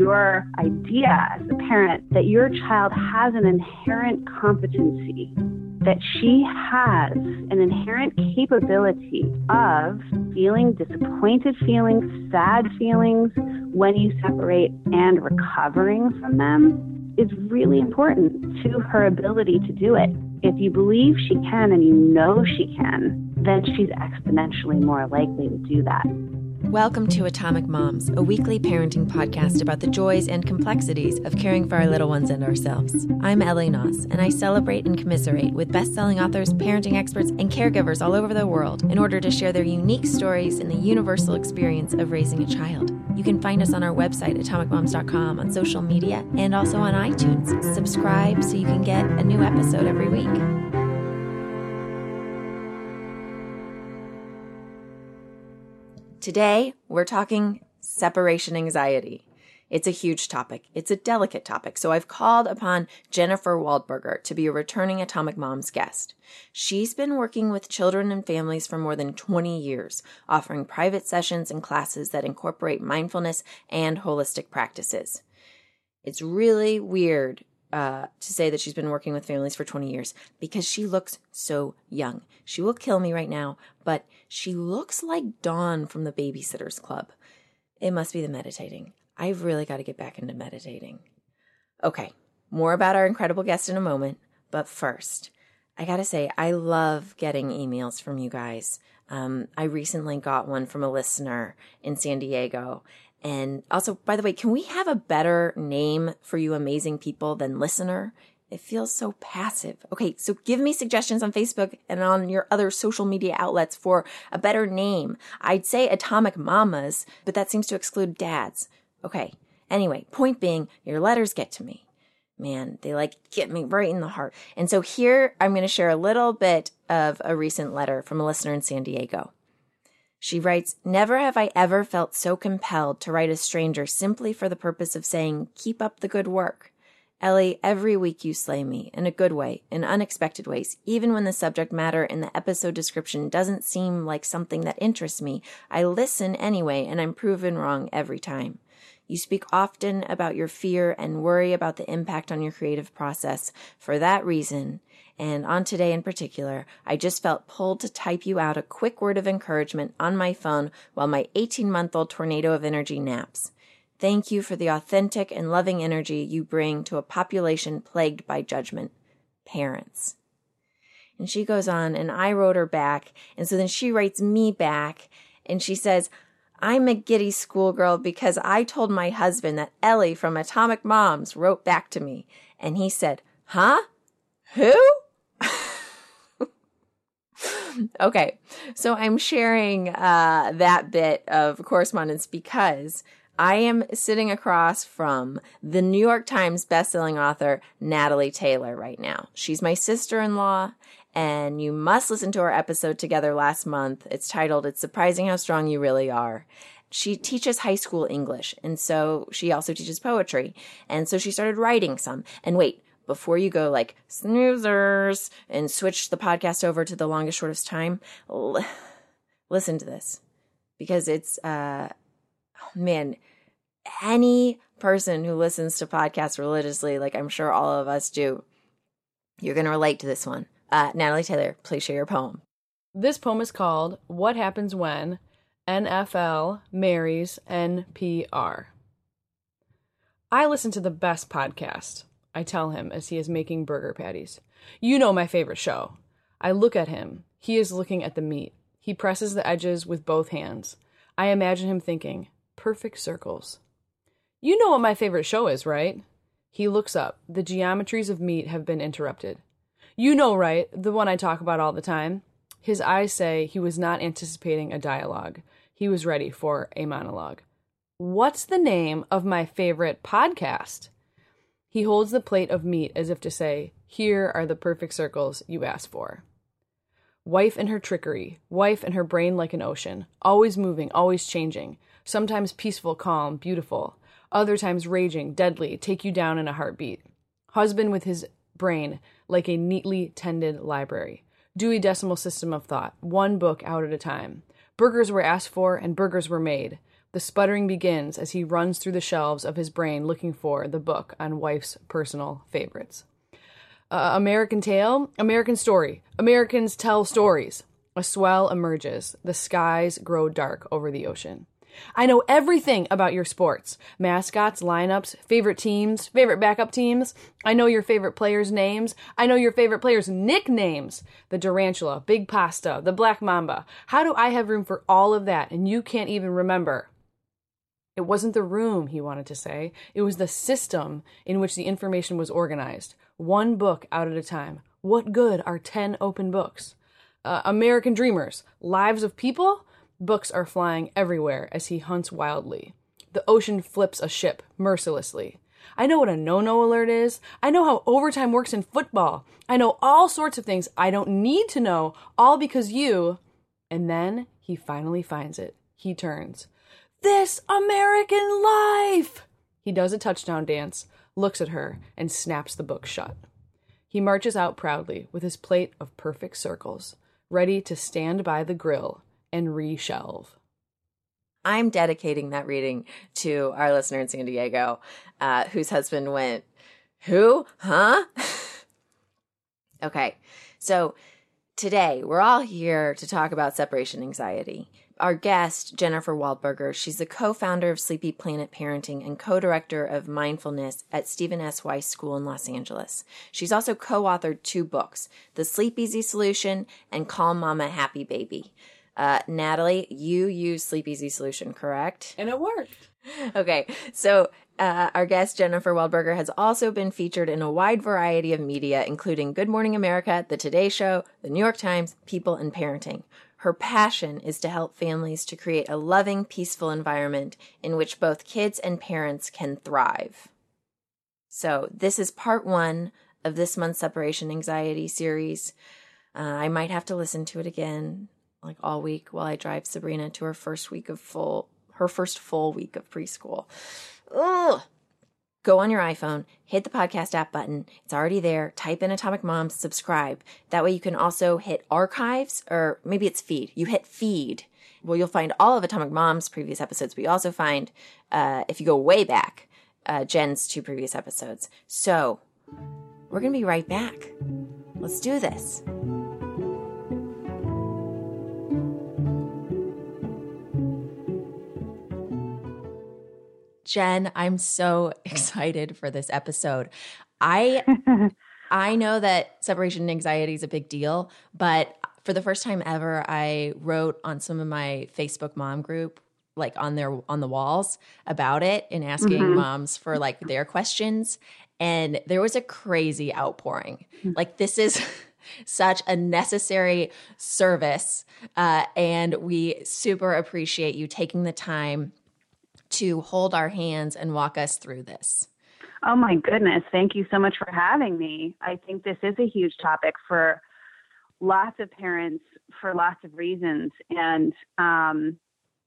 your idea as a parent that your child has an inherent competency, that she has an inherent capability of feeling disappointed feelings, sad feelings when you separate, and recovering from them is really important to her ability to do it. If you believe she can and you know she can, then she's exponentially more likely to do that. Welcome to Atomic Moms, a weekly parenting podcast about the joys and complexities of caring for our little ones and ourselves. I'm Ellie Knaus, and I celebrate and commiserate with best-selling authors, parenting experts, and caregivers all over the world in order to share their unique stories in the universal experience of raising a child. You can find us on our website, atomicmoms.com, on social media, and also on iTunes. Subscribe so you can get a new episode every week. Today, we're talking separation anxiety. It's a huge topic. It's a delicate topic. So I've called upon Jennifer Waldburger to be a returning Atomic Moms guest. She's been working with children and families for more than 20 years, offering private sessions and classes that incorporate mindfulness and holistic practices. It's really weird uh, to say that she's been working with families for 20 years because she looks so young. She will kill me right now, but she looks like Dawn from the Babysitters Club. It must be the meditating. I've really got to get back into meditating. Okay, more about our incredible guest in a moment, but first, I gotta say, I love getting emails from you guys. Um, I recently got one from a listener in San Diego, and also, by the way, can we have a better name for you amazing people than listener? It feels so passive. Okay, so give me suggestions on Facebook and on your other social media outlets for a better name. I'd say Atomic Mamas, but that seems to exclude dads. Okay, anyway, point being, your letters get to me. Man, they like get me right in the heart. And so here I'm going to share a little bit of a recent letter from a listener in San Diego. She writes, Never have I ever felt so compelled to write a stranger simply for the purpose of saying, Keep up the good work. Ellie, every week you slay me, in a good way, in unexpected ways. Even when the subject matter in the episode description doesn't seem like something that interests me, I listen anyway, and I'm proven wrong every time. You speak often about your fear and worry about the impact on your creative process. For that reason, and on today in particular, I just felt pulled to type you out a quick word of encouragement on my phone while my 18 month old tornado of energy naps. Thank you for the authentic and loving energy you bring to a population plagued by judgment. Parents. And she goes on, and I wrote her back. And so then she writes me back, and she says, I'm a giddy schoolgirl because I told my husband that Ellie from Atomic Moms wrote back to me. And he said, Huh? Who? okay, so I'm sharing uh, that bit of correspondence because I am sitting across from the New York Times bestselling author Natalie Taylor right now. She's my sister in law, and you must listen to our episode together last month. It's titled It's Surprising How Strong You Really Are she teaches high school English, and so she also teaches poetry. And so she started writing some. And wait, before you go like snoozers and switch the podcast over to the longest shortest time l- listen to this because it's uh man any person who listens to podcasts religiously like i'm sure all of us do you're going to relate to this one uh, natalie taylor please share your poem this poem is called what happens when nfl marries npr i listen to the best podcast I tell him as he is making burger patties. You know my favorite show. I look at him. He is looking at the meat. He presses the edges with both hands. I imagine him thinking, perfect circles. You know what my favorite show is, right? He looks up. The geometries of meat have been interrupted. You know, right? The one I talk about all the time. His eyes say he was not anticipating a dialogue. He was ready for a monologue. What's the name of my favorite podcast? He holds the plate of meat as if to say, Here are the perfect circles you asked for. Wife and her trickery, wife and her brain like an ocean, always moving, always changing, sometimes peaceful, calm, beautiful, other times raging, deadly, take you down in a heartbeat. Husband with his brain like a neatly tended library. Dewey Decimal System of Thought, one book out at a time. Burgers were asked for and burgers were made. The sputtering begins as he runs through the shelves of his brain looking for the book on wife's personal favorites. Uh, American Tale, American Story. Americans tell stories. A swell emerges. The skies grow dark over the ocean. I know everything about your sports mascots, lineups, favorite teams, favorite backup teams. I know your favorite players' names. I know your favorite players' nicknames. The Durantula, Big Pasta, the Black Mamba. How do I have room for all of that and you can't even remember? It wasn't the room, he wanted to say. It was the system in which the information was organized. One book out at a time. What good are 10 open books? Uh, American Dreamers, Lives of People? Books are flying everywhere as he hunts wildly. The ocean flips a ship mercilessly. I know what a no no alert is. I know how overtime works in football. I know all sorts of things I don't need to know, all because you. And then he finally finds it. He turns. This American life! He does a touchdown dance, looks at her, and snaps the book shut. He marches out proudly with his plate of perfect circles, ready to stand by the grill and reshelve. I'm dedicating that reading to our listener in San Diego, uh, whose husband went, Who? Huh? okay, so today we're all here to talk about separation anxiety. Our guest, Jennifer Waldburger, she's the co founder of Sleepy Planet Parenting and co director of mindfulness at Stephen S. Wise School in Los Angeles. She's also co authored two books The Sleepeasy Solution and Calm Mama Happy Baby. Uh, Natalie, you use Sleepeasy Solution, correct? And it worked. Okay, so uh, our guest Jennifer Waldburger has also been featured in a wide variety of media, including Good Morning America, The Today Show, The New York Times, People, and Parenting. Her passion is to help families to create a loving, peaceful environment in which both kids and parents can thrive. So, this is part one of this month's separation anxiety series. Uh, I might have to listen to it again like all week while I drive Sabrina to her first week of full her first full week of preschool. Ugh. Go on your iPhone, hit the podcast app button. It's already there. Type in Atomic Moms, subscribe. That way you can also hit archives or maybe it's feed. You hit feed. Well, you'll find all of Atomic Mom's previous episodes, but you also find, uh, if you go way back, uh, Jen's two previous episodes. So we're going to be right back. Let's do this. Jen, I'm so excited for this episode. I I know that separation anxiety is a big deal, but for the first time ever, I wrote on some of my Facebook mom group like on their on the walls about it and asking mm-hmm. moms for like their questions and there was a crazy outpouring. Mm. Like this is such a necessary service uh, and we super appreciate you taking the time to hold our hands and walk us through this. Oh my goodness. Thank you so much for having me. I think this is a huge topic for lots of parents for lots of reasons. And um,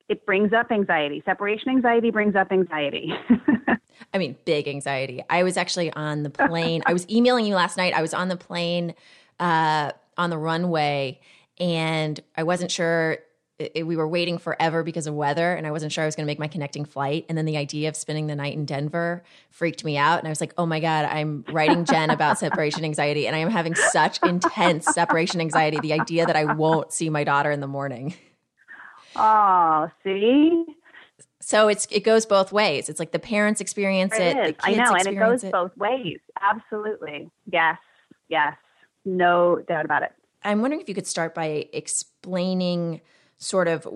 it brings up anxiety. Separation anxiety brings up anxiety. I mean, big anxiety. I was actually on the plane. I was emailing you last night. I was on the plane uh, on the runway and I wasn't sure it, we were waiting forever because of weather and I wasn't sure I was going to make my connecting flight. And then the idea of spending the night in Denver freaked me out. And I was like, oh my God, I'm writing Jen about separation anxiety and I am having such intense separation anxiety. The idea that I won't see my daughter in the morning. Oh, see? So it's it goes both ways. It's like the parents experience it. it I know, and it goes it. both ways. Absolutely. Yes. Yes. No doubt about it. I'm wondering if you could start by explaining sort of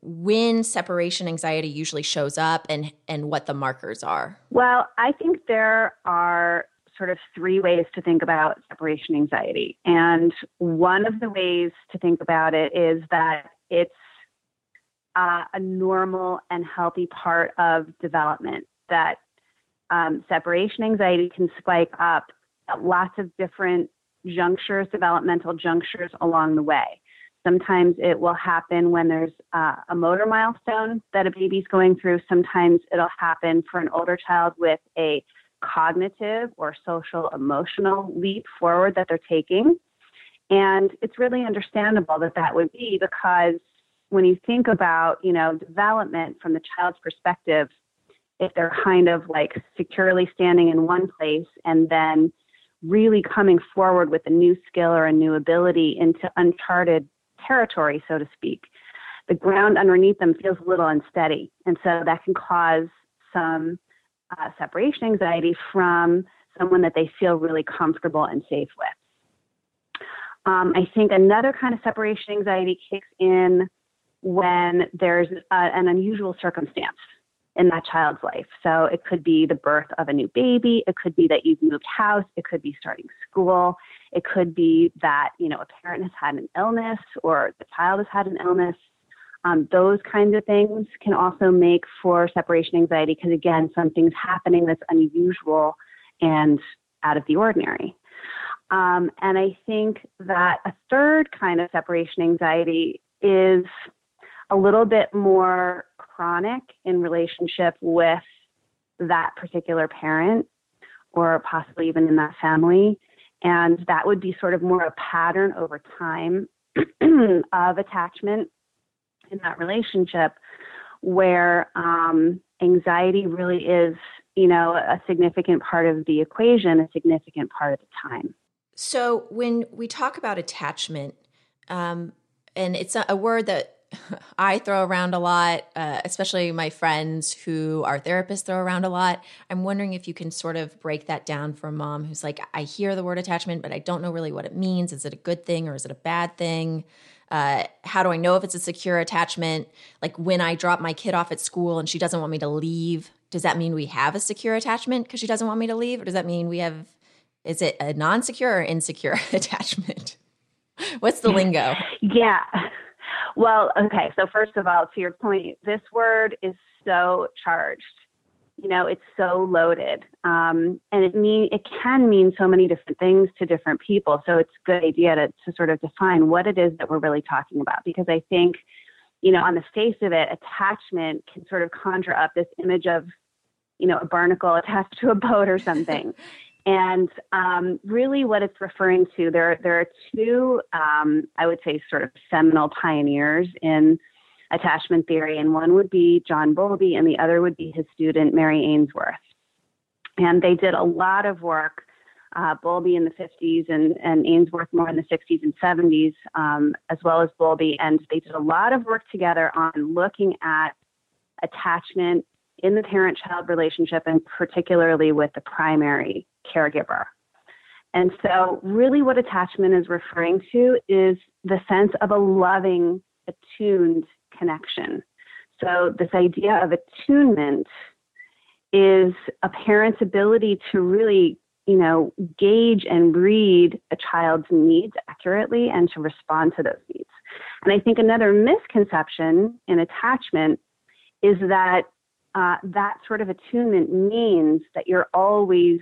when separation anxiety usually shows up and and what the markers are? Well, I think there are sort of three ways to think about separation anxiety. And one of the ways to think about it is that it's uh, a normal and healthy part of development, that um, separation anxiety can spike up at lots of different junctures, developmental junctures along the way. Sometimes it will happen when there's uh, a motor milestone that a baby's going through. Sometimes it'll happen for an older child with a cognitive or social emotional leap forward that they're taking. And it's really understandable that that would be because when you think about, you know, development from the child's perspective, if they're kind of like securely standing in one place and then really coming forward with a new skill or a new ability into uncharted territory, so to speak, the ground underneath them feels a little unsteady. And so that can cause some uh, separation anxiety from someone that they feel really comfortable and safe with. Um, I think another kind of separation anxiety kicks in when there's a, an unusual circumstance in that child's life. So it could be the birth of a new baby. It could be that you've moved house. It could be starting school. It could be that, you know, a parent has had an illness or the child has had an illness. Um, those kinds of things can also make for separation anxiety because, again, something's happening that's unusual and out of the ordinary. Um, and I think that a third kind of separation anxiety is a little bit more chronic in relationship with that particular parent or possibly even in that family. And that would be sort of more a pattern over time of attachment in that relationship where um, anxiety really is, you know, a significant part of the equation, a significant part of the time. So when we talk about attachment, um, and it's a, a word that I throw around a lot, uh, especially my friends who are therapists throw around a lot. I'm wondering if you can sort of break that down for a mom who's like, I hear the word attachment, but I don't know really what it means. Is it a good thing or is it a bad thing? Uh, how do I know if it's a secure attachment? Like when I drop my kid off at school and she doesn't want me to leave, does that mean we have a secure attachment because she doesn't want me to leave? Or does that mean we have, is it a non secure or insecure attachment? What's the lingo? Yeah. Well, okay. So first of all, to your point, this word is so charged. You know, it's so loaded, um, and it mean it can mean so many different things to different people. So it's a good idea to to sort of define what it is that we're really talking about, because I think, you know, on the face of it, attachment can sort of conjure up this image of, you know, a barnacle attached to a boat or something. And um, really, what it's referring to, there, there are two, um, I would say, sort of seminal pioneers in attachment theory, and one would be John Bowlby, and the other would be his student Mary Ainsworth. And they did a lot of work, uh, Bowlby in the 50s and, and Ainsworth more in the 60s and 70s, um, as well as Bowlby, and they did a lot of work together on looking at attachment in the parent child relationship and particularly with the primary caregiver. And so, really, what attachment is referring to is the sense of a loving, attuned connection. So, this idea of attunement is a parent's ability to really, you know, gauge and read a child's needs accurately and to respond to those needs. And I think another misconception in attachment is that uh, that sort of attunement means that you're always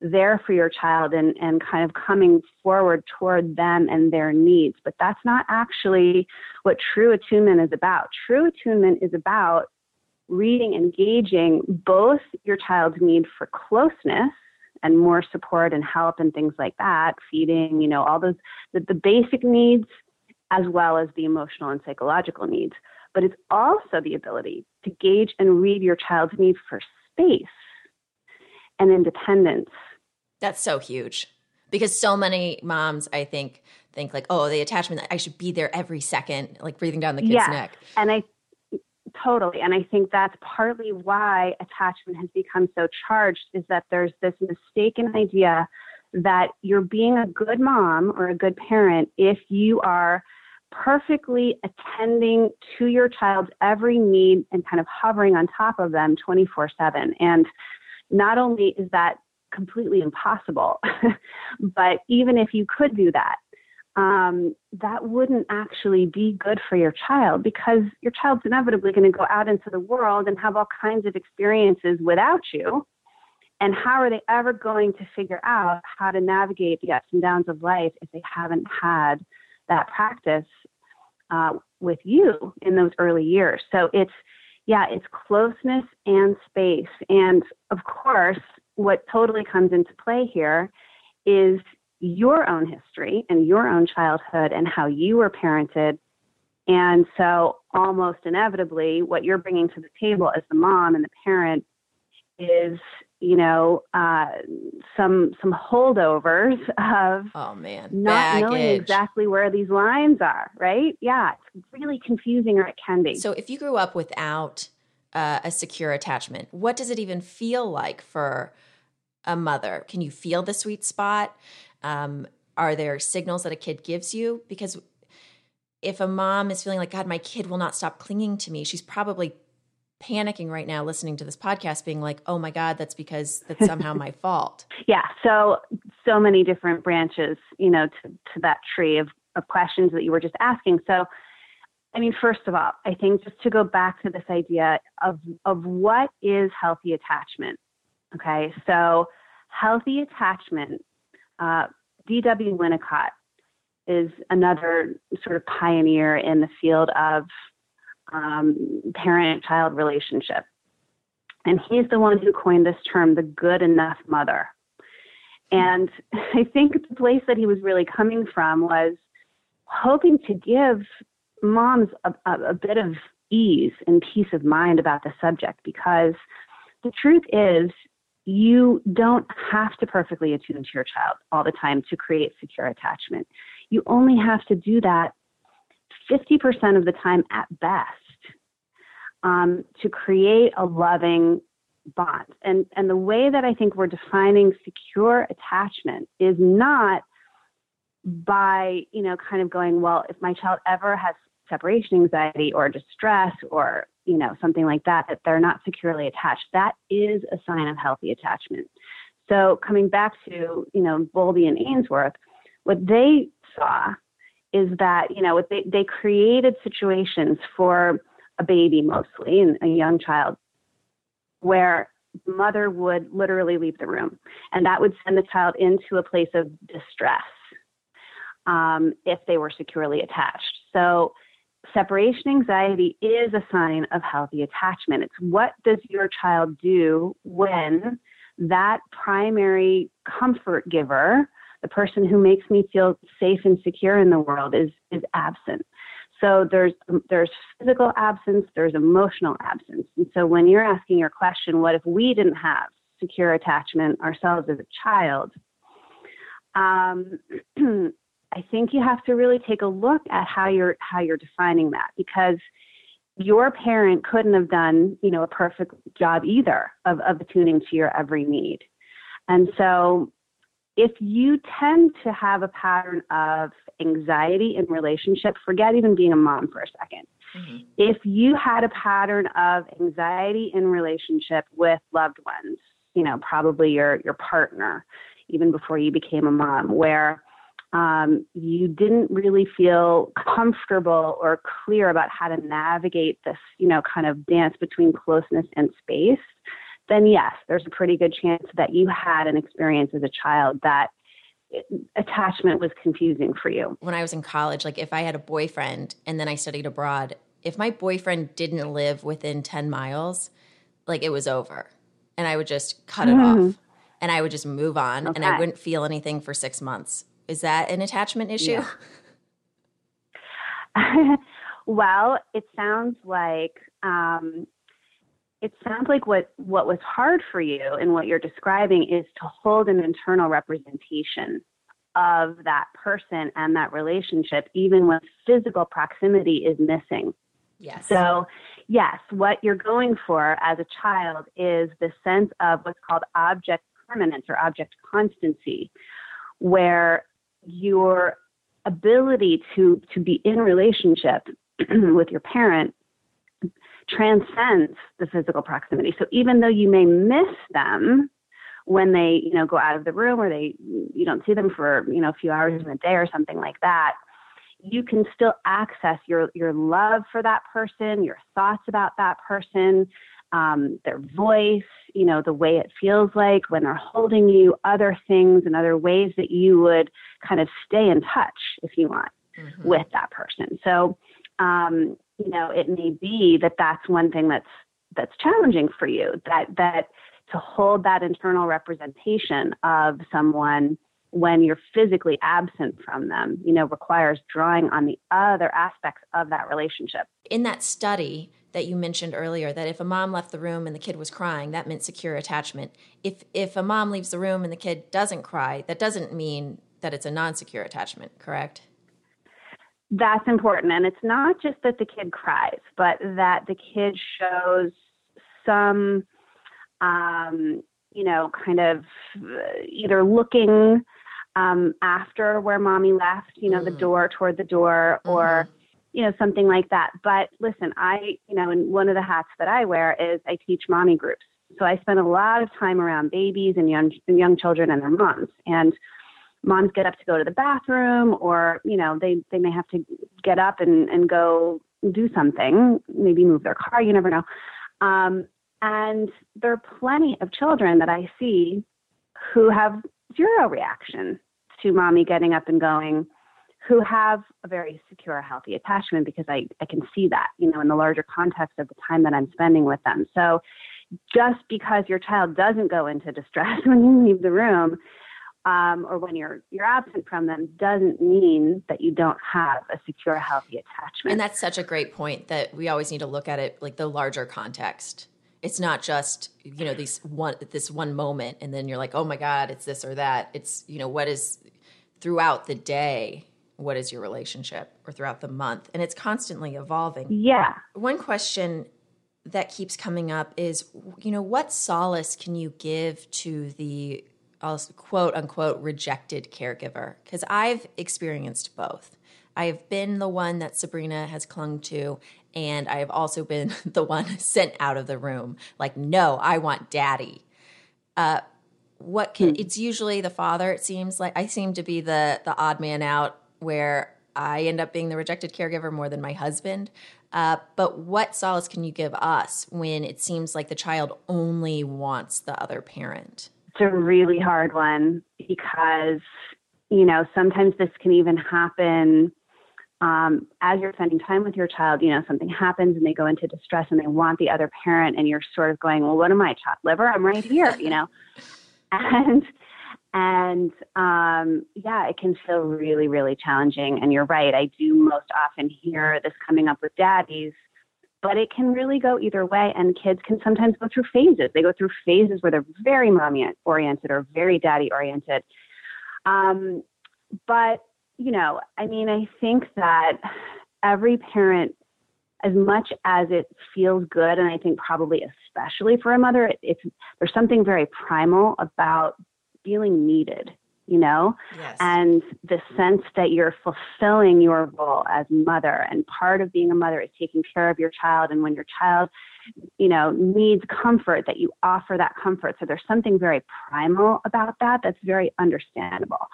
there for your child and, and kind of coming forward toward them and their needs. But that's not actually what true attunement is about. True attunement is about reading, engaging both your child's need for closeness and more support and help and things like that, feeding, you know, all those, the, the basic needs as well as the emotional and psychological needs. But it's also the ability to gauge and read your child's need for space and independence. That's so huge because so many moms, I think, think like, oh, the attachment, I should be there every second, like breathing down the kid's yeah. neck. And I totally, and I think that's partly why attachment has become so charged is that there's this mistaken idea that you're being a good mom or a good parent if you are perfectly attending to your child's every need and kind of hovering on top of them 24 7. And not only is that completely impossible, but even if you could do that, um, that wouldn't actually be good for your child because your child's inevitably going to go out into the world and have all kinds of experiences without you. And how are they ever going to figure out how to navigate the ups and downs of life if they haven't had that practice uh, with you in those early years? So it's, yeah, it's closeness and space. And of course, what totally comes into play here is your own history and your own childhood and how you were parented And so, almost inevitably, what you're bringing to the table as the mom and the parent is, you know, uh, some some holdovers of oh man, not Baggage. knowing exactly where these lines are. Right? Yeah, it's really confusing, or it can be. So, if you grew up without uh, a secure attachment, what does it even feel like for a mother? Can you feel the sweet spot? Um, are there signals that a kid gives you? Because if a mom is feeling like, God, my kid will not stop clinging to me, she's probably panicking right now listening to this podcast, being like, oh my God, that's because that's somehow my fault. Yeah. So, so many different branches, you know, to, to that tree of, of questions that you were just asking. So, I mean, first of all, I think just to go back to this idea of, of what is healthy attachment. Okay. So, healthy attachment, uh, D.W. Winnicott is another sort of pioneer in the field of um, parent child relationship. And he's the one who coined this term, the good enough mother. And I think the place that he was really coming from was hoping to give moms a, a, a bit of ease and peace of mind about the subject because the truth is you don't have to perfectly attune to your child all the time to create secure attachment. You only have to do that 50% of the time at best um, to create a loving bond. And, and the way that I think we're defining secure attachment is not by, you know, kind of going, well, if my child ever has separation anxiety or distress or, you know, something like that, that they're not securely attached, that is a sign of healthy attachment. So coming back to, you know, Bowlby and Ainsworth, what they saw is that, you know, they, they created situations for a baby mostly and a young child where the mother would literally leave the room and that would send the child into a place of distress um, if they were securely attached. So separation anxiety is a sign of healthy attachment. It's what does your child do when that primary comfort giver the person who makes me feel safe and secure in the world is is absent. So there's there's physical absence, there's emotional absence. And so when you're asking your question, what if we didn't have secure attachment ourselves as a child? Um, I think you have to really take a look at how you're how you're defining that because your parent couldn't have done, you know, a perfect job either of, of attuning to your every need. And so if you tend to have a pattern of anxiety in relationship, forget even being a mom for a 2nd mm-hmm. If you had a pattern of anxiety in relationship with loved ones, you know, probably your your partner, even before you became a mom, where um, you didn't really feel comfortable or clear about how to navigate this, you know, kind of dance between closeness and space, then yes, there's a pretty good chance that you had an experience as a child that attachment was confusing for you. When I was in college, like if I had a boyfriend and then I studied abroad, if my boyfriend didn't live within 10 miles, like it was over. And I would just cut it mm. off and I would just move on okay. and I wouldn't feel anything for six months. Is that an attachment issue? Yeah. well, it sounds like um, it sounds like what, what was hard for you and what you're describing is to hold an internal representation of that person and that relationship, even when physical proximity is missing. Yes. So, yes, what you're going for as a child is the sense of what's called object permanence or object constancy, where your ability to, to be in relationship with your parent transcends the physical proximity. So even though you may miss them when they, you know, go out of the room or they you don't see them for, you know, a few hours in a day or something like that, you can still access your your love for that person, your thoughts about that person, um, their voice, you know, the way it feels like when they're holding you, other things and other ways that you would kind of stay in touch if you want mm-hmm. with that person. So um, you know, it may be that that's one thing that's that's challenging for you. That that to hold that internal representation of someone when you're physically absent from them, you know, requires drawing on the other aspects of that relationship. In that study that you mentioned earlier, that if a mom left the room and the kid was crying, that meant secure attachment. If if a mom leaves the room and the kid doesn't cry, that doesn't mean that it's a non-secure attachment, correct? That's important. And it's not just that the kid cries, but that the kid shows some um, you know, kind of uh, either looking um, after where mommy left, you know, mm. the door toward the door or, mm-hmm. you know, something like that. But listen, I, you know, and one of the hats that I wear is I teach mommy groups. So I spend a lot of time around babies and young, and young children and their moms. And moms get up to go to the bathroom or, you know, they, they may have to get up and, and go do something, maybe move their car, you never know. Um, and there are plenty of children that I see who have zero reaction to mommy getting up and going, who have a very secure, healthy attachment because I, I can see that, you know, in the larger context of the time that I'm spending with them. So just because your child doesn't go into distress when you leave the room um, or when you're you're absent from them doesn't mean that you don't have a secure, healthy attachment. And that's such a great point that we always need to look at it like the larger context. It's not just you know these one this one moment and then you're like oh my god it's this or that. It's you know what is throughout the day what is your relationship or throughout the month? And it's constantly evolving. Yeah. One question that keeps coming up is you know what solace can you give to the quote unquote rejected caregiver because i've experienced both I have been the one that Sabrina has clung to, and I have also been the one sent out of the room. Like, no, I want daddy. Uh, what can? Hmm. It's usually the father. It seems like I seem to be the the odd man out, where I end up being the rejected caregiver more than my husband. Uh, but what solace can you give us when it seems like the child only wants the other parent? It's a really hard one because you know sometimes this can even happen um, as you're spending time with your child, you know, something happens and they go into distress and they want the other parent, and you're sort of going, well, what am I, chopped liver? I'm right here, you know, and and um, yeah, it can feel really, really challenging. And you're right, I do most often hear this coming up with daddies, but it can really go either way. And kids can sometimes go through phases. They go through phases where they're very mommy oriented or very daddy oriented. Um, but you know, I mean, I think that every parent, as much as it feels good, and I think probably especially for a mother, it, it's there's something very primal about feeling needed, you know, yes. and the sense that you're fulfilling your role as mother, and part of being a mother is taking care of your child, and when your child you know needs comfort that you offer that comfort. So there's something very primal about that that's very understandable.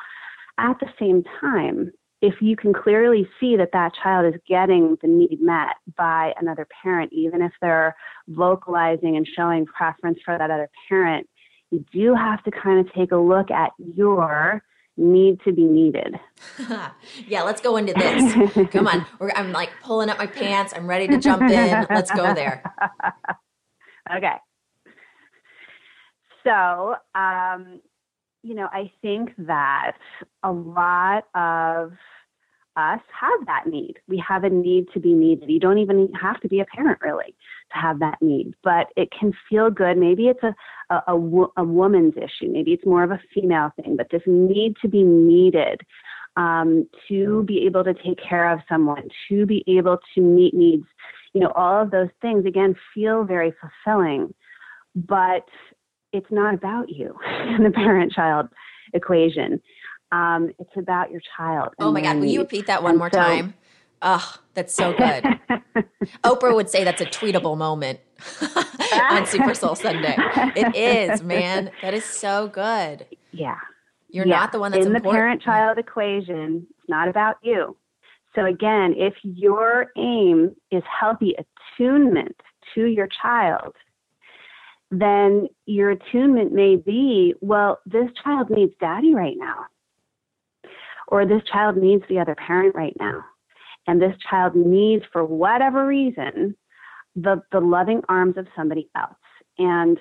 At the same time, if you can clearly see that that child is getting the need met by another parent, even if they're vocalizing and showing preference for that other parent, you do have to kind of take a look at your need to be needed. yeah, let's go into this. Come on. We're, I'm like pulling up my pants. I'm ready to jump in. Let's go there. okay. So, um, you know, I think that a lot of us have that need. We have a need to be needed. You don't even have to be a parent really to have that need, but it can feel good. Maybe it's a, a, a, a woman's issue. Maybe it's more of a female thing, but this need to be needed um, to be able to take care of someone, to be able to meet needs, you know, all of those things again feel very fulfilling. But it's not about you in the parent child equation. Um, it's about your child. Oh my God. Will you repeat that one more so, time? Oh, that's so good. Oprah would say that's a tweetable moment on Super Soul Sunday. It is, man. That is so good. Yeah. You're yeah. not the one that's in the parent child equation. It's not about you. So again, if your aim is healthy attunement to your child, then your attunement may be, well, this child needs daddy right now. Or this child needs the other parent right now. And this child needs, for whatever reason, the, the loving arms of somebody else. And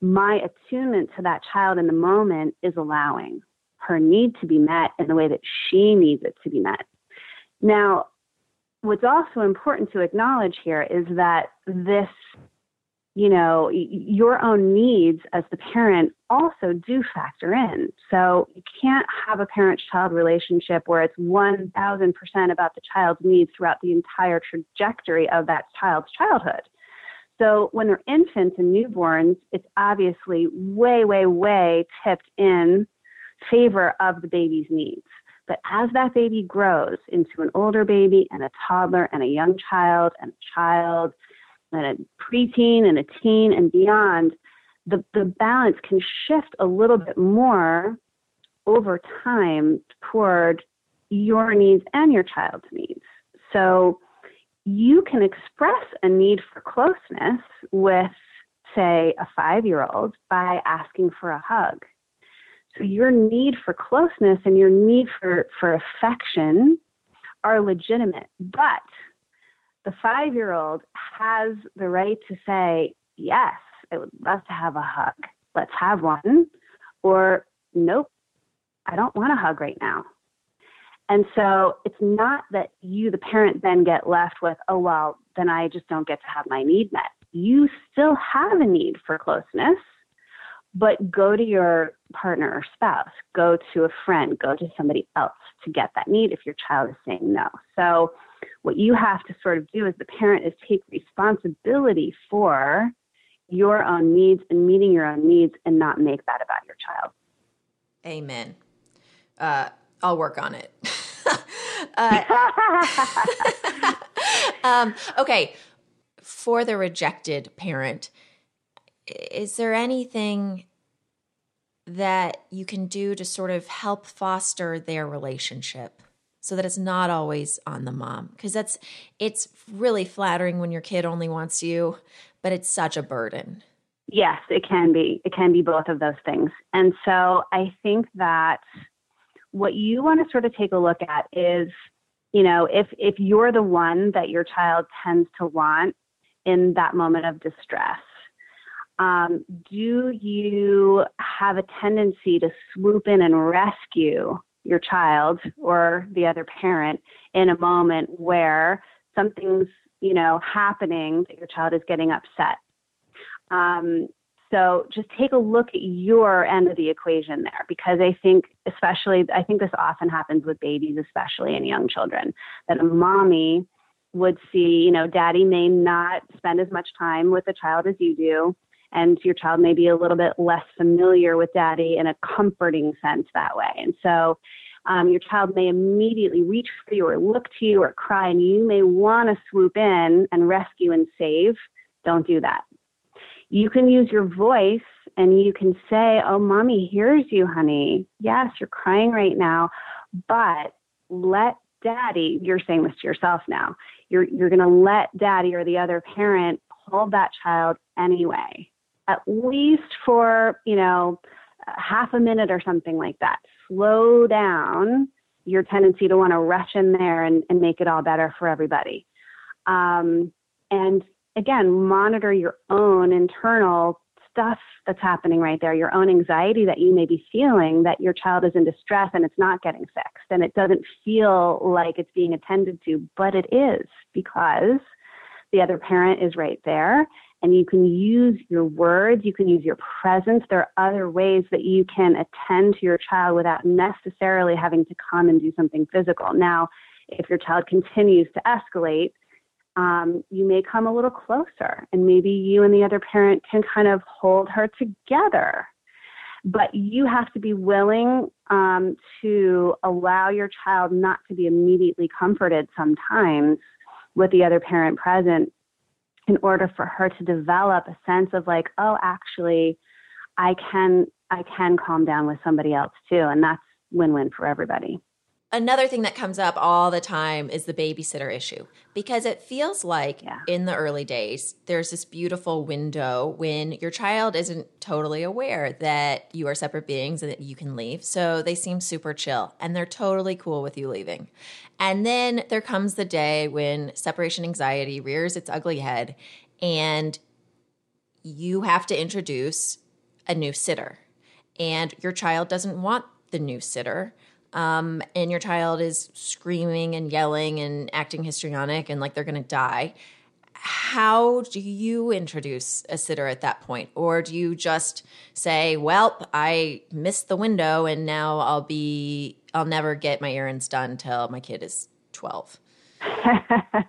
my attunement to that child in the moment is allowing. her need to be met in the way that she needs it to be met. Now, what's also important to acknowledge here is that this you know, your own needs as the parent also do factor in. So you can't have a parent child relationship where it's 1000% about the child's needs throughout the entire trajectory of that child's childhood. So when they're infants and newborns, it's obviously way, way, way tipped in favor of the baby's needs. But as that baby grows into an older baby and a toddler and a young child and a child and a preteen and a teen and beyond, the, the balance can shift a little bit more over time toward your needs and your child's needs. So you can express a need for closeness with, say, a five year old by asking for a hug. So your need for closeness and your need for, for affection are legitimate, but the five year old has the right to say, Yes, I would love to have a hug. Let's have one. Or, Nope, I don't want a hug right now. And so it's not that you, the parent, then get left with, Oh, well, then I just don't get to have my need met. You still have a need for closeness, but go to your partner or spouse, go to a friend, go to somebody else to get that need if your child is saying no. So, what you have to sort of do as the parent is take responsibility for your own needs and meeting your own needs and not make that about your child. Amen. Uh, I'll work on it. uh, um, okay. For the rejected parent, is there anything that you can do to sort of help foster their relationship? So that it's not always on the mom. Because that's it's really flattering when your kid only wants you but it's such a burden. Yes it can be it can be both of those things. And so i think that what you want to sort of take a look at is you know if if you're the one that your child tends to want in that moment of distress um, do you have a tendency to swoop in and rescue your child or the other parent in a moment where something's you know happening that your child is getting upset. Um, so just take a look at your end of the equation there because i think especially i think this often happens with babies especially in young children that a mommy would see you know daddy may not spend as much time with the child as you do and your child may be a little bit less familiar with daddy in a comforting sense that way. And so um, your child may immediately reach for you or look to you or cry, and you may want to swoop in and rescue and save. Don't do that. You can use your voice and you can say, Oh, mommy hears you, honey. Yes, you're crying right now, but let daddy, you're saying this to yourself now, you're, you're going to let daddy or the other parent hold that child anyway at least for, you know, half a minute or something like that. Slow down your tendency to want to rush in there and, and make it all better for everybody. Um, and again, monitor your own internal stuff that's happening right there, your own anxiety that you may be feeling that your child is in distress and it's not getting fixed and it doesn't feel like it's being attended to, but it is because the other parent is right there and you can use your words, you can use your presence. There are other ways that you can attend to your child without necessarily having to come and do something physical. Now, if your child continues to escalate, um, you may come a little closer, and maybe you and the other parent can kind of hold her together. But you have to be willing um, to allow your child not to be immediately comforted sometimes with the other parent present in order for her to develop a sense of like, oh, actually, I can I can calm down with somebody else too, and that's win-win for everybody. Another thing that comes up all the time is the babysitter issue because it feels like yeah. in the early days there's this beautiful window when your child isn't totally aware that you are separate beings and that you can leave. So they seem super chill and they're totally cool with you leaving. And then there comes the day when separation anxiety rears its ugly head and you have to introduce a new sitter. And your child doesn't want the new sitter um, and your child is screaming and yelling and acting histrionic and like they're going to die, how do you introduce a sitter at that point? Or do you just say, well, I missed the window and now I'll be, I'll never get my errands done till my kid is 12?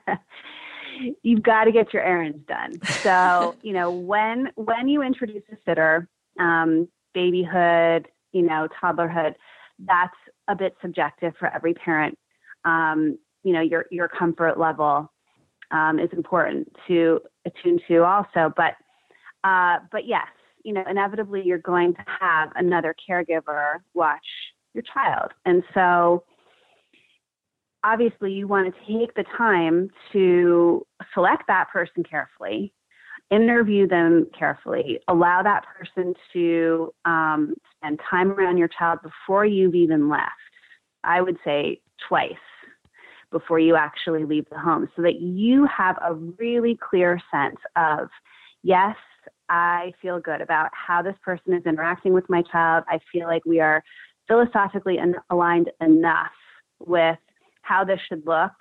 You've got to get your errands done. So, you know, when, when you introduce a sitter, um, babyhood, you know, toddlerhood, that's a bit subjective for every parent. Um, you know, your your comfort level um, is important to attune to also. But uh, but yes, you know, inevitably you're going to have another caregiver watch your child, and so obviously you want to take the time to select that person carefully interview them carefully, allow that person to um, spend time around your child before you've even left. I would say twice before you actually leave the home so that you have a really clear sense of, yes, I feel good about how this person is interacting with my child. I feel like we are philosophically aligned enough with how this should look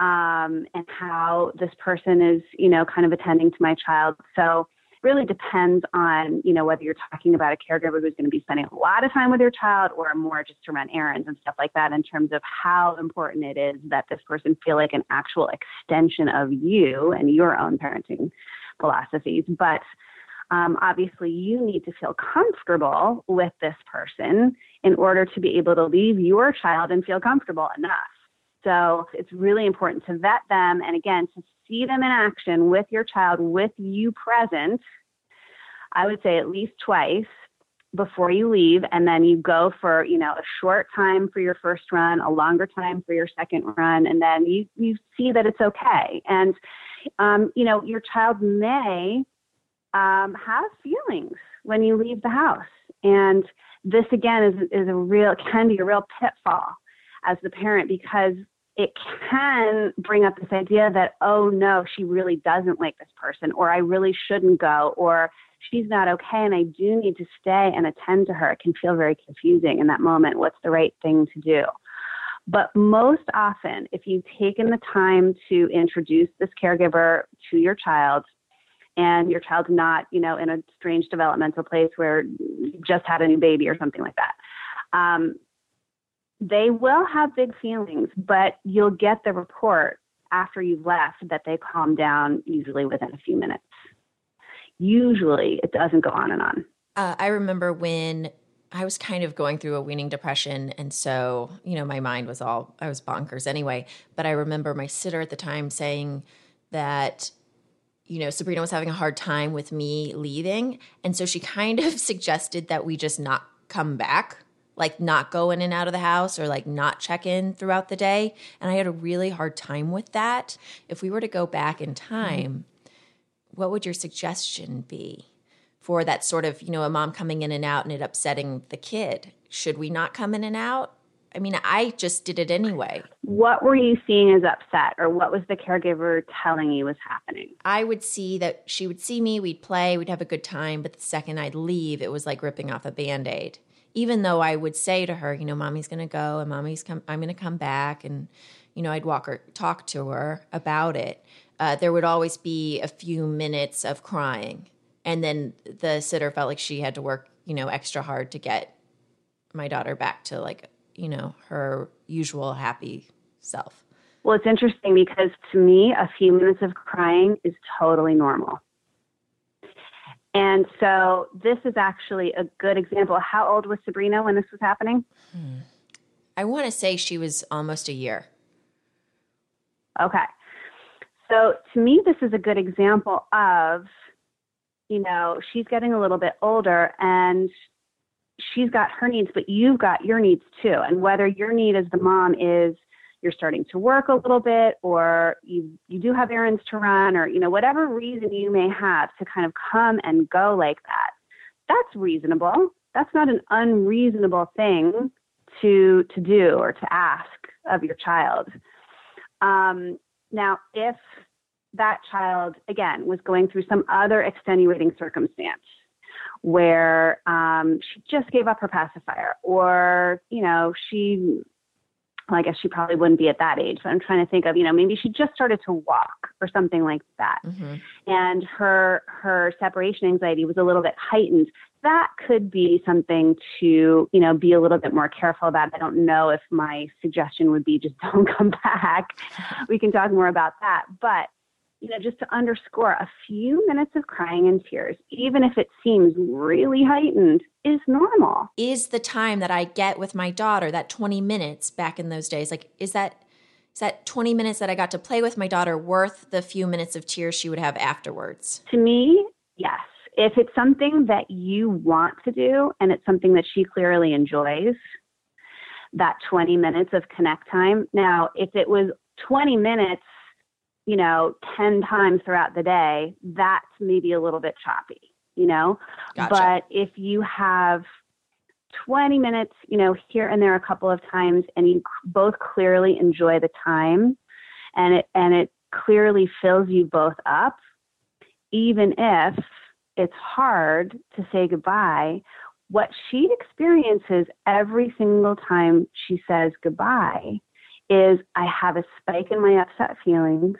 um, and how this person is, you know, kind of attending to my child. So really depends on, you know, whether you're talking about a caregiver who's going to be spending a lot of time with your child or more just to run errands and stuff like that in terms of how important it is that this person feel like an actual extension of you and your own parenting philosophies. But um, obviously, you need to feel comfortable with this person in order to be able to leave your child and feel comfortable enough. So it's really important to vet them and again to see them in action with your child, with you present. I would say at least twice before you leave and then you go for you know a short time for your first run a longer time for your second run and then you you see that it's okay and um, you know your child may um, have feelings when you leave the house and this again is is a real can be a real pitfall as the parent because it can bring up this idea that, oh no, she really doesn't like this person, or I really shouldn't go, or she's not okay and I do need to stay and attend to her. It can feel very confusing in that moment. What's the right thing to do? But most often, if you've taken the time to introduce this caregiver to your child, and your child's not, you know, in a strange developmental place where you just had a new baby or something like that, um, they will have big feelings, but you'll get the report after you've left that they calm down usually within a few minutes. Usually it doesn't go on and on. Uh, I remember when I was kind of going through a weaning depression. And so, you know, my mind was all, I was bonkers anyway. But I remember my sitter at the time saying that, you know, Sabrina was having a hard time with me leaving. And so she kind of suggested that we just not come back like not go in and out of the house or like not check in throughout the day. And I had a really hard time with that. If we were to go back in time, what would your suggestion be for that sort of, you know, a mom coming in and out and it upsetting the kid? Should we not come in and out? I mean, I just did it anyway. What were you seeing as upset, or what was the caregiver telling you was happening? I would see that she would see me, we'd play, we'd have a good time, but the second I'd leave, it was like ripping off a band aid even though I would say to her, you know, mommy's going to go and mommy's come, I'm going to come back. And, you know, I'd walk her, talk to her about it. Uh, there would always be a few minutes of crying. And then the sitter felt like she had to work, you know, extra hard to get my daughter back to like, you know, her usual happy self. Well, it's interesting because to me, a few minutes of crying is totally normal. And so this is actually a good example. How old was Sabrina when this was happening? Hmm. I want to say she was almost a year. Okay. So to me, this is a good example of, you know, she's getting a little bit older and she's got her needs, but you've got your needs too. And whether your need as the mom is you're starting to work a little bit or you you do have errands to run or you know whatever reason you may have to kind of come and go like that that's reasonable. That's not an unreasonable thing to to do or to ask of your child. Um, now if that child again was going through some other extenuating circumstance where um, she just gave up her pacifier, or you know she well, I guess she probably wouldn't be at that age, but I'm trying to think of, you know, maybe she just started to walk or something like that. Mm-hmm. And her her separation anxiety was a little bit heightened. That could be something to, you know, be a little bit more careful about. I don't know if my suggestion would be just don't come back. we can talk more about that. But you know, just to underscore a few minutes of crying and tears, even if it seems really heightened, is normal. Is the time that I get with my daughter, that 20 minutes back in those days, like, is that is that 20 minutes that I got to play with my daughter worth the few minutes of tears she would have afterwards? To me, yes. If it's something that you want to do and it's something that she clearly enjoys, that 20 minutes of connect time. Now, if it was 20 minutes you know, 10 times throughout the day, that's maybe a little bit choppy, you know? Gotcha. But if you have 20 minutes, you know, here and there a couple of times and you both clearly enjoy the time and it and it clearly fills you both up, even if it's hard to say goodbye, what she experiences every single time she says goodbye is I have a spike in my upset feelings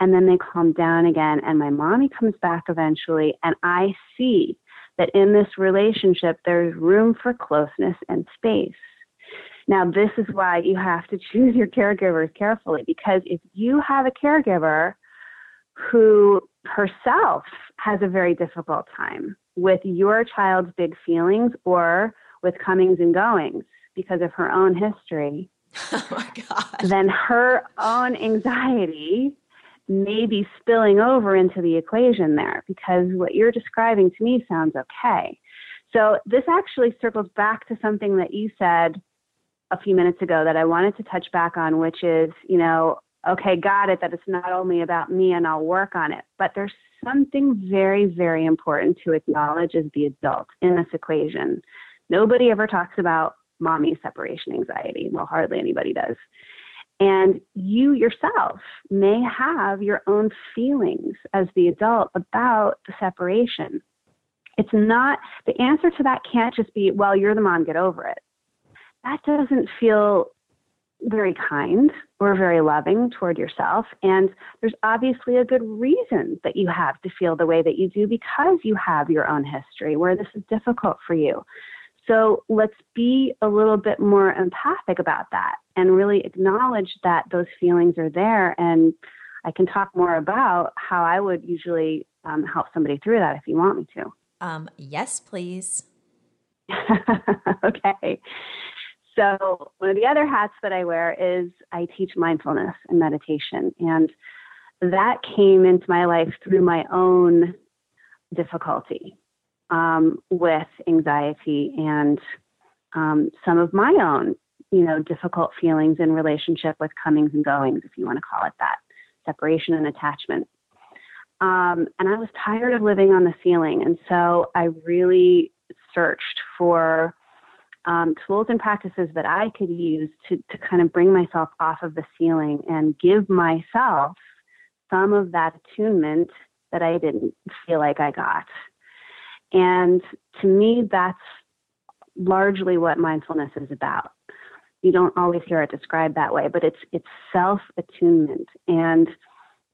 and then they calm down again and my mommy comes back eventually and I see that in this relationship there's room for closeness and space. Now this is why you have to choose your caregivers carefully because if you have a caregiver who herself has a very difficult time with your child's big feelings or with comings and goings because of her own history, oh then her own anxiety may be spilling over into the equation there because what you're describing to me sounds okay. So this actually circles back to something that you said a few minutes ago that I wanted to touch back on, which is, you know, okay, got it, that it's not only about me and I'll work on it, but there's something very, very important to acknowledge as the adult in this equation. Nobody ever talks about mommy separation anxiety. Well, hardly anybody does. And you yourself may have your own feelings as the adult about the separation. It's not, the answer to that can't just be, well, you're the mom, get over it. That doesn't feel very kind or very loving toward yourself. And there's obviously a good reason that you have to feel the way that you do because you have your own history where this is difficult for you. So let's be a little bit more empathic about that and really acknowledge that those feelings are there. And I can talk more about how I would usually um, help somebody through that if you want me to. Um, yes, please. okay. So, one of the other hats that I wear is I teach mindfulness and meditation. And that came into my life through my own difficulty um, with anxiety and um, some of my own, you know, difficult feelings in relationship with comings and goings, if you want to call it that, separation and attachment. Um, and I was tired of living on the ceiling, and so I really searched for um, tools and practices that I could use to, to kind of bring myself off of the ceiling and give myself some of that attunement that I didn't feel like I got. And to me, that's largely what mindfulness is about. You don't always hear it described that way, but it's it's self attunement, and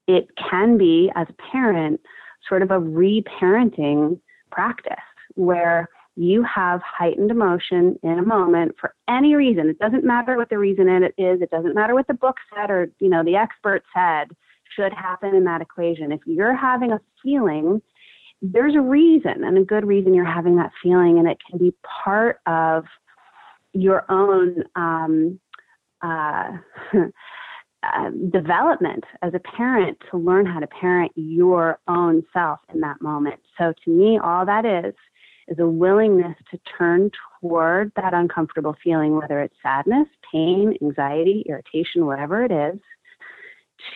it can be as a parent sort of a reparenting practice where you have heightened emotion in a moment for any reason. It doesn't matter what the reason it is. It doesn't matter what the book said or you know the expert said should happen in that equation. If you're having a feeling there's a reason and a good reason you're having that feeling, and it can be part of your own um, uh, uh, development as a parent to learn how to parent your own self in that moment. So to me, all that is is a willingness to turn toward that uncomfortable feeling, whether it's sadness, pain, anxiety, irritation, whatever it is,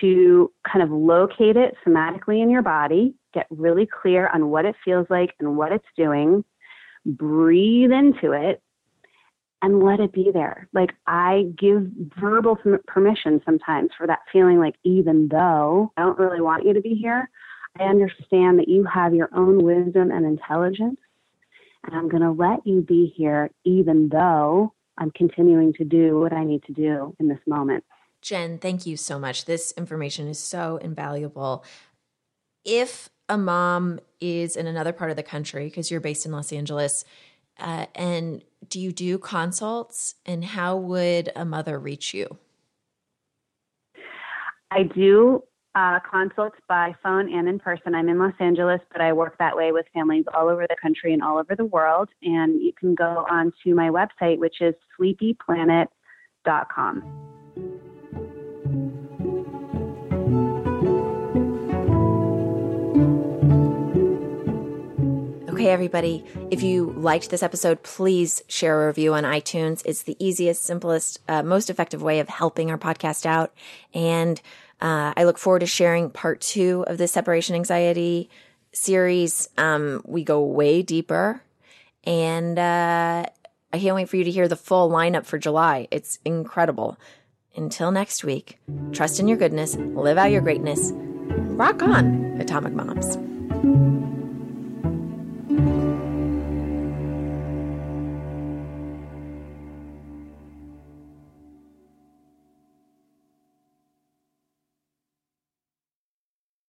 to kind of locate it somatically in your body, get really clear on what it feels like and what it's doing, breathe into it, and let it be there. Like I give verbal permission sometimes for that feeling like, even though I don't really want you to be here, I understand that you have your own wisdom and intelligence And I'm going to let you be here even though I'm continuing to do what I need to do in this moment. Jen, thank you so much. This information is so invaluable. If a mom is in another part of the country, because you're based in Los Angeles, uh, and do you do consults? And how would a mother reach you? I do uh, consults by phone and in person. I'm in Los Angeles, but I work that way with families all over the country and all over the world. And you can go on to my website, which is sleepyplanet.com. Okay, everybody, if you liked this episode, please share a review on iTunes. It's the easiest, simplest, uh, most effective way of helping our podcast out. And uh, I look forward to sharing part two of the separation anxiety series. Um, we go way deeper. And uh, I can't wait for you to hear the full lineup for July. It's incredible. Until next week, trust in your goodness, live out your greatness, rock on, Atomic Moms.